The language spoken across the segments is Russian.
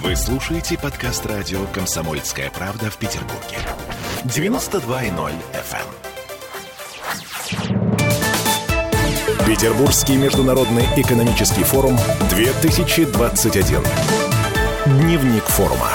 Вы слушаете подкаст радио «Комсомольская правда» в Петербурге. 92.0 FM. эм. Петербургский международный экономический форум 2021. Дневник форума.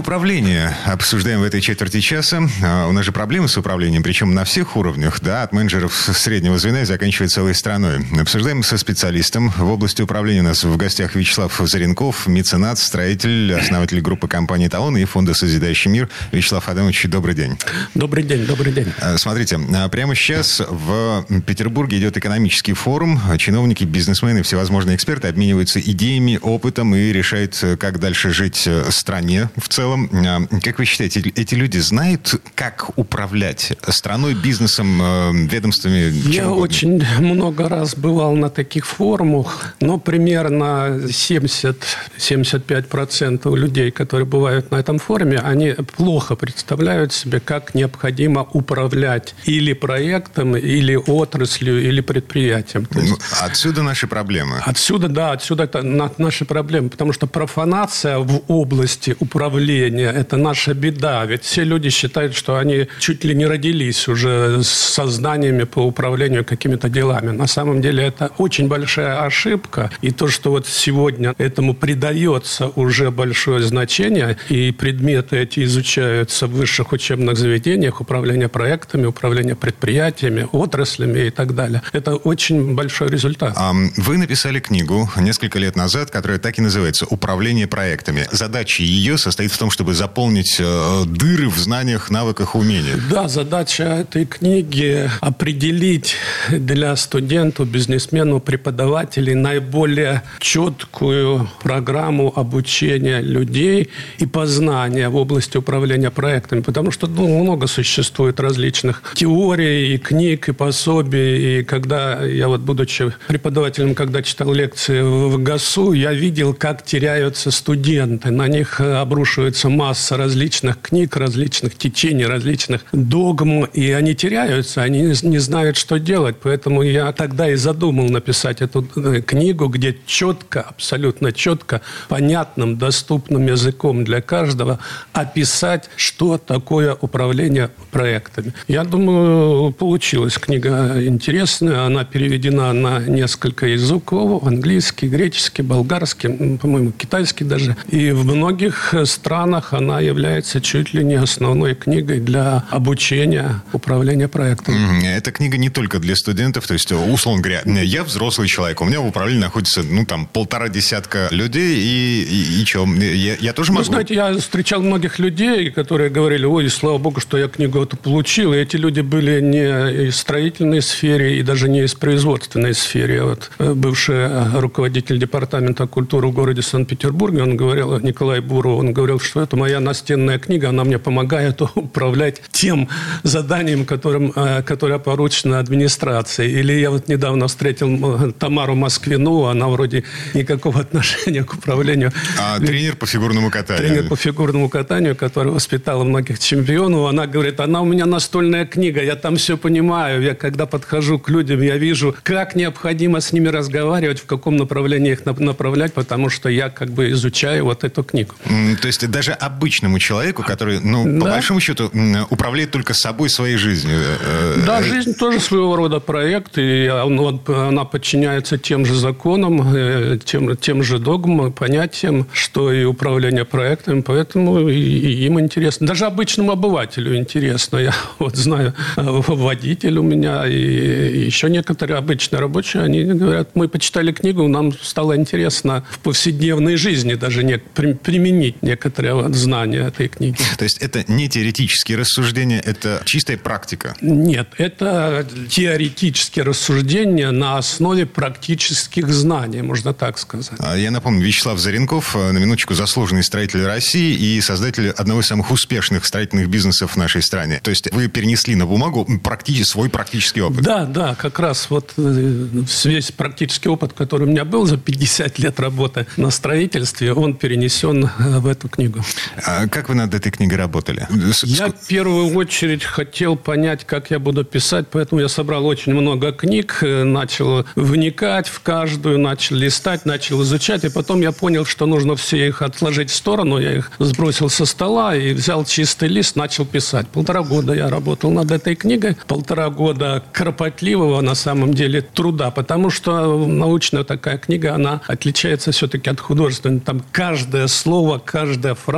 Управление обсуждаем в этой четверти часа. А, у нас же проблемы с управлением, причем на всех уровнях, да, от менеджеров среднего звена и заканчивая целой страной. Обсуждаем со специалистом. В области управления у нас в гостях Вячеслав Заренков, меценат, строитель, основатель группы компании «Талон» и фонда «Созидающий мир». Вячеслав Адамович, добрый день. Добрый день, добрый день. А, смотрите, а, прямо сейчас в Петербурге идет экономический форум. Чиновники, бизнесмены, всевозможные эксперты обмениваются идеями, опытом и решают, как дальше жить стране в целом целом, а, как вы считаете, эти люди знают, как управлять страной, бизнесом, э, ведомствами? Я очень много раз бывал на таких форумах, но примерно 70-75% людей, которые бывают на этом форуме, они плохо представляют себе, как необходимо управлять или проектом, или отраслью, или предприятием. Есть, ну, отсюда наши проблемы. Отсюда, да, отсюда это наши проблемы, потому что профанация в области управления управления – это наша беда. Ведь все люди считают, что они чуть ли не родились уже с сознаниями по управлению какими-то делами. На самом деле это очень большая ошибка. И то, что вот сегодня этому придается уже большое значение, и предметы эти изучаются в высших учебных заведениях, управление проектами, управление предприятиями, отраслями и так далее. Это очень большой результат. Вы написали книгу несколько лет назад, которая так и называется «Управление проектами». Задача ее состоит в том, чтобы заполнить э, дыры в знаниях, навыках, умениях. Да, задача этой книги определить для студентов, бизнесменов, преподавателей наиболее четкую программу обучения людей и познания в области управления проектами. Потому что ну, много существует различных теорий и книг, и пособий. И когда я вот, будучи преподавателем, когда читал лекции в ГАСУ, я видел, как теряются студенты. На них обрушиваются формируется масса различных книг, различных течений, различных догм, и они теряются, они не знают, что делать. Поэтому я тогда и задумал написать эту э, книгу, где четко, абсолютно четко, понятным, доступным языком для каждого описать, что такое управление проектами. Я думаю, получилась книга интересная. Она переведена на несколько языков. Английский, греческий, болгарский, по-моему, китайский даже. И в многих странах странах она является чуть ли не основной книгой для обучения управления проектом. Эта книга не только для студентов, то есть, условно говоря, я взрослый человек, у меня в управлении находится, ну, там, полтора десятка людей, и, и, и что, я, я тоже могу? Вы знаете, я встречал многих людей, которые говорили, ой, слава богу, что я книгу эту получил, и эти люди были не из строительной сфере, и даже не из производственной сфере. Вот э, бывший руководитель департамента культуры в городе Санкт-Петербурге, он говорил, Николай Буров, он говорил, что это моя настенная книга, она мне помогает управлять тем заданием, которым, э, которое поручено администрации. Или я вот недавно встретил Тамару Москвину, она вроде никакого отношения к управлению. А тренер по фигурному катанию. Тренер по фигурному катанию, который воспитала многих чемпионов, она говорит, она у меня настольная книга, я там все понимаю. Я когда подхожу к людям, я вижу, как необходимо с ними разговаривать, в каком направлении их направлять, потому что я как бы изучаю вот эту книгу. То есть даже обычному человеку, который, ну, да. по большому счету, управляет только собой, своей жизнью. Э, э, да, жизнь тоже своего рода проект, и она подчиняется тем же законам, э, тем, тем же догмам, понятиям, что и управление проектами, поэтому им интересно. Даже обычному обывателю интересно. Я вот знаю, водитель у меня и еще некоторые обычные рабочие, они говорят, мы почитали книгу, нам стало интересно в повседневной жизни даже не, применить некоторые для знания этой книги. То есть это не теоретические рассуждения, это чистая практика? Нет, это теоретические рассуждения на основе практических знаний, можно так сказать. А я напомню, Вячеслав Заренков, э, на минуточку заслуженный строитель России и создатель одного из самых успешных строительных бизнесов в нашей стране. То есть вы перенесли на бумагу практи- свой практический опыт? Да, да, как раз вот э, весь практический опыт, который у меня был за 50 лет работы на строительстве, он перенесен э, в эту книгу. А как вы над этой книгой работали? Я в первую очередь хотел понять, как я буду писать, поэтому я собрал очень много книг, э, начал вникать в каждую, начал листать, начал изучать, и потом я понял, что нужно все их отложить в сторону, я их сбросил со стола и взял чистый лист, начал писать. Полтора года я работал над этой книгой, полтора года кропотливого на самом деле труда, потому что научная такая книга, она отличается все-таки от художественной. Там каждое слово, каждая фраза,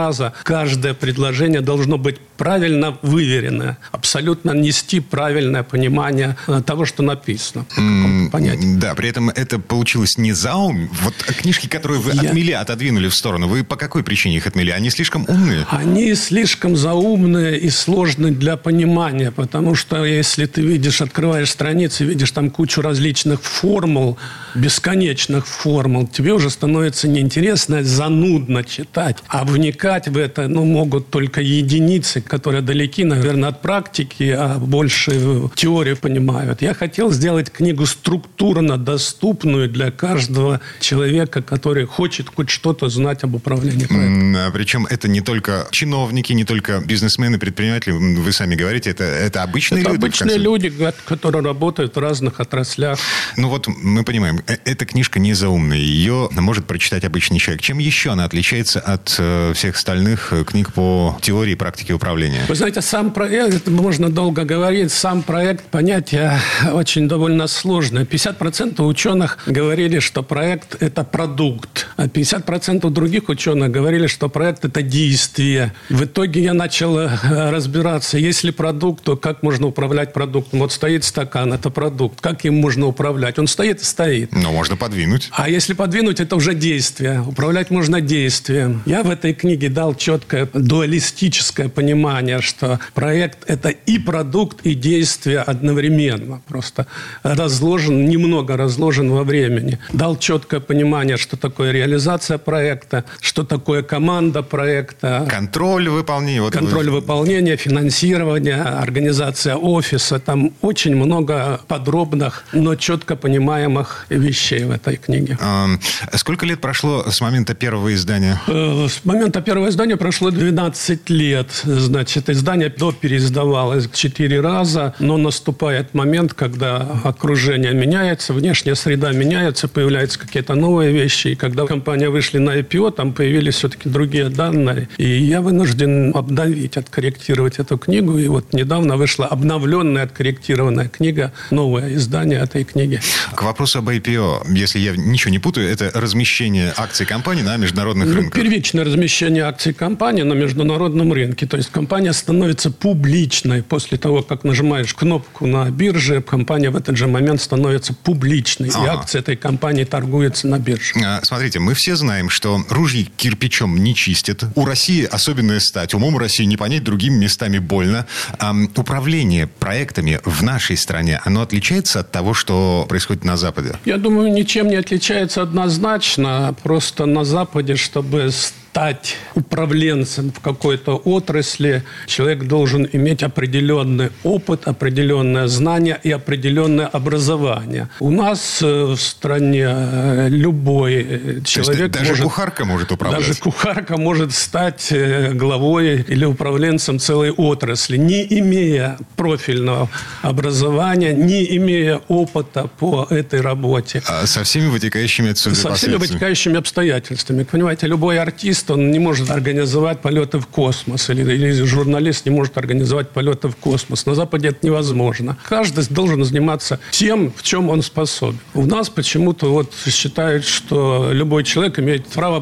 каждое предложение должно быть правильно выверенное, абсолютно нести правильное понимание э, того, что написано. Понятие. Да, при этом это получилось не заум. Вот книжки, которые вы Я... отмели, отодвинули в сторону, вы по какой причине их отмели? Они слишком умные? Они слишком заумные и сложные для понимания, потому что если ты видишь, открываешь страницы, видишь там кучу различных формул, бесконечных формул, тебе уже становится неинтересно, занудно читать. А вникать в это ну, могут только единицы, которые далеки, наверное, от практики, а больше теорию понимают. Я хотел сделать книгу структурно доступную для каждого человека, который хочет хоть что-то знать об управлении проектом. А причем это не только чиновники, не только бизнесмены, предприниматели, вы сами говорите, это, это обычные это люди? обычные люди, которые работают в разных отраслях. Ну вот мы понимаем, э, эта книжка не заумная, ее может прочитать обычный человек. Чем еще она отличается от э, всех остальных э, книг по теории и практике управления? Вы знаете, сам проект, можно долго говорить, сам проект, понятие очень довольно сложное. 50% ученых говорили, что проект – это продукт, а 50% других ученых говорили, что проект – это действие. В итоге я начал э, разбираться, если продукт, то как можно управлять продуктом? Вот стоит стакан, это продукт. Как им можно управлять? Он стоит и стоит. Но можно подвинуть. А если подвинуть, это уже действие. Управлять можно действием. Я в этой книге дал четкое дуалистическое понимание, что проект – это и продукт, и действие одновременно. Просто разложен, немного разложен во времени. Дал четкое понимание, что такое реализация проекта, что такое команда проекта. Контроль выполнения. Вот контроль вы... выполнения, финансирование, организация офиса. Там очень много подробных, но четко понимаемых вещей в этой книге. А, сколько лет прошло с момента первого издания? Э, с момента первого издания прошло 12 лет. Значит, издание до переиздавалось четыре раза, но наступает момент, когда окружение меняется, внешняя среда меняется, появляются какие-то новые вещи. И когда компания вышли на IPO, там появились все-таки другие данные. И я вынужден обновить, откорректировать эту книгу. И вот недавно вышла обновленная, откорректированная книга, новое издание этой книги. К вопросу об IPO, если я ничего не путаю, это размещение акций компании на международных ну, рынках. Первичное размещение акций компании на международном рынке. То есть компания становится публичной после того, как нажимаешь кнопку на бирже, компания в этот же момент становится публичной. Ага. И акции этой компании торгуются на бирже. А, смотрите, мы все знаем, что ружьи кирпичом не чистят. У России особенная стать. Умом России не понять, другими местами больно. А, управление проектами в нашей стране, оно отличается от того, что происходит на Западе? Я думаю, ничем не отличается однозначно. Просто на Западе, чтобы стать управленцем в какой-то отрасли, человек должен иметь определенный опыт, определенное знание и определенное образование. У нас э, в стране э, любой э, человек даже может... кухарка может управлять? Даже кухарка может стать главой или управленцем целой отрасли, не имея профильного образования, не имея опыта по этой работе. А со всеми вытекающими отсюда Со всеми вытекающими обстоятельствами. Понимаете, любой артист журналист, он не может организовать полеты в космос, или, или журналист не может организовать полеты в космос. На Западе это невозможно. Каждый должен заниматься тем, в чем он способен. У нас почему-то вот считают, что любой человек имеет право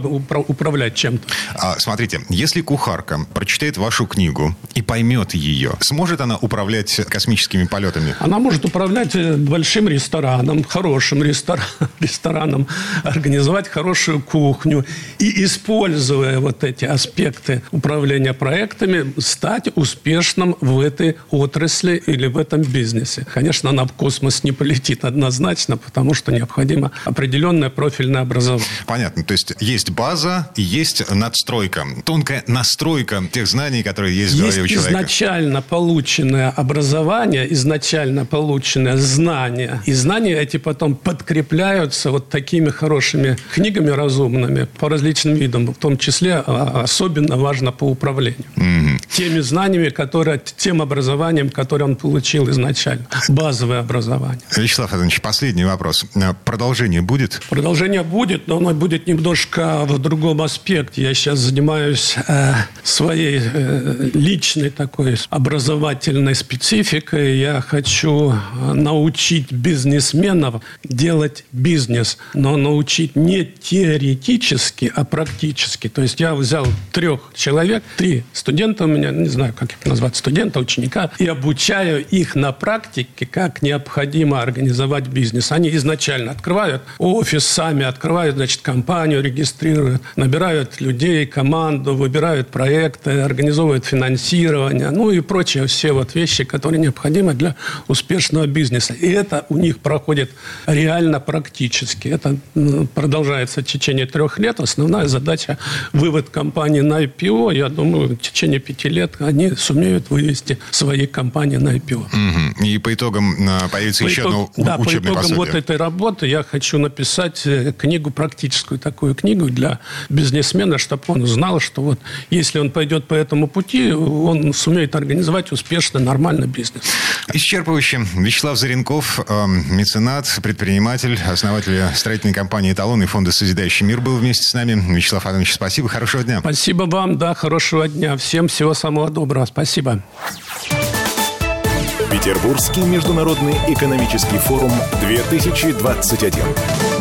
управлять чем-то. А, смотрите, если кухарка прочитает вашу книгу и поймет ее, сможет она управлять космическими полетами? Она может управлять э, большим рестораном, хорошим рестораном, рестораном организовать хорошую кухню и использовать используя вот эти аспекты управления проектами, стать успешным в этой отрасли или в этом бизнесе. Конечно, она в космос не полетит однозначно, потому что необходимо определенное профильное образование. Понятно. То есть есть база и есть надстройка. Тонкая настройка тех знаний, которые есть, есть в голове у человека. изначально полученное образование, изначально полученное знание. И знания эти потом подкрепляются вот такими хорошими книгами разумными по различным видам, в том числе а, особенно важно по управлению. Mm-hmm. Теми знаниями, которые, тем образованием, которое он получил изначально. Базовое образование. Вячеслав Иванович, последний вопрос. Продолжение будет? Продолжение будет, но оно будет немножко в другом аспекте. Я сейчас занимаюсь э, своей э, личной такой образовательной спецификой. Я хочу э, научить бизнесменов делать бизнес, но научить не теоретически, а практически. То есть я взял трех человек, три студента у меня, не знаю, как их назвать, студента, ученика, и обучаю их на практике, как необходимо организовать бизнес. Они изначально открывают офис, сами открывают, значит, компанию, регистрируют, набирают людей, команду, выбирают проекты, организовывают финансирование, ну и прочие все вот вещи, которые необходимы для успешного бизнеса. И это у них проходит реально практически. Это продолжается в течение трех лет. Основная задача – вывод компании на IPO. Я думаю, в течение пяти лет они сумеют вывести свои компании на IPO. Угу. И по итогам а, появится по еще итог, одно да, учебное по итогам пособие. вот этой работы я хочу написать э, книгу, практическую такую книгу для бизнесмена, чтобы он знал, что вот если он пойдет по этому пути, он сумеет организовать успешно, нормальный бизнес. Исчерпывающе. Вячеслав Заренков, э, меценат, предприниматель, основатель строительной компании «Эталон» и фонда «Созидающий мир» был вместе с нами. Вячеслав Адамович, спасибо, хорошего дня. Спасибо вам, да, хорошего дня. Всем всего самого доброго. Спасибо. Петербургский международный экономический форум 2021.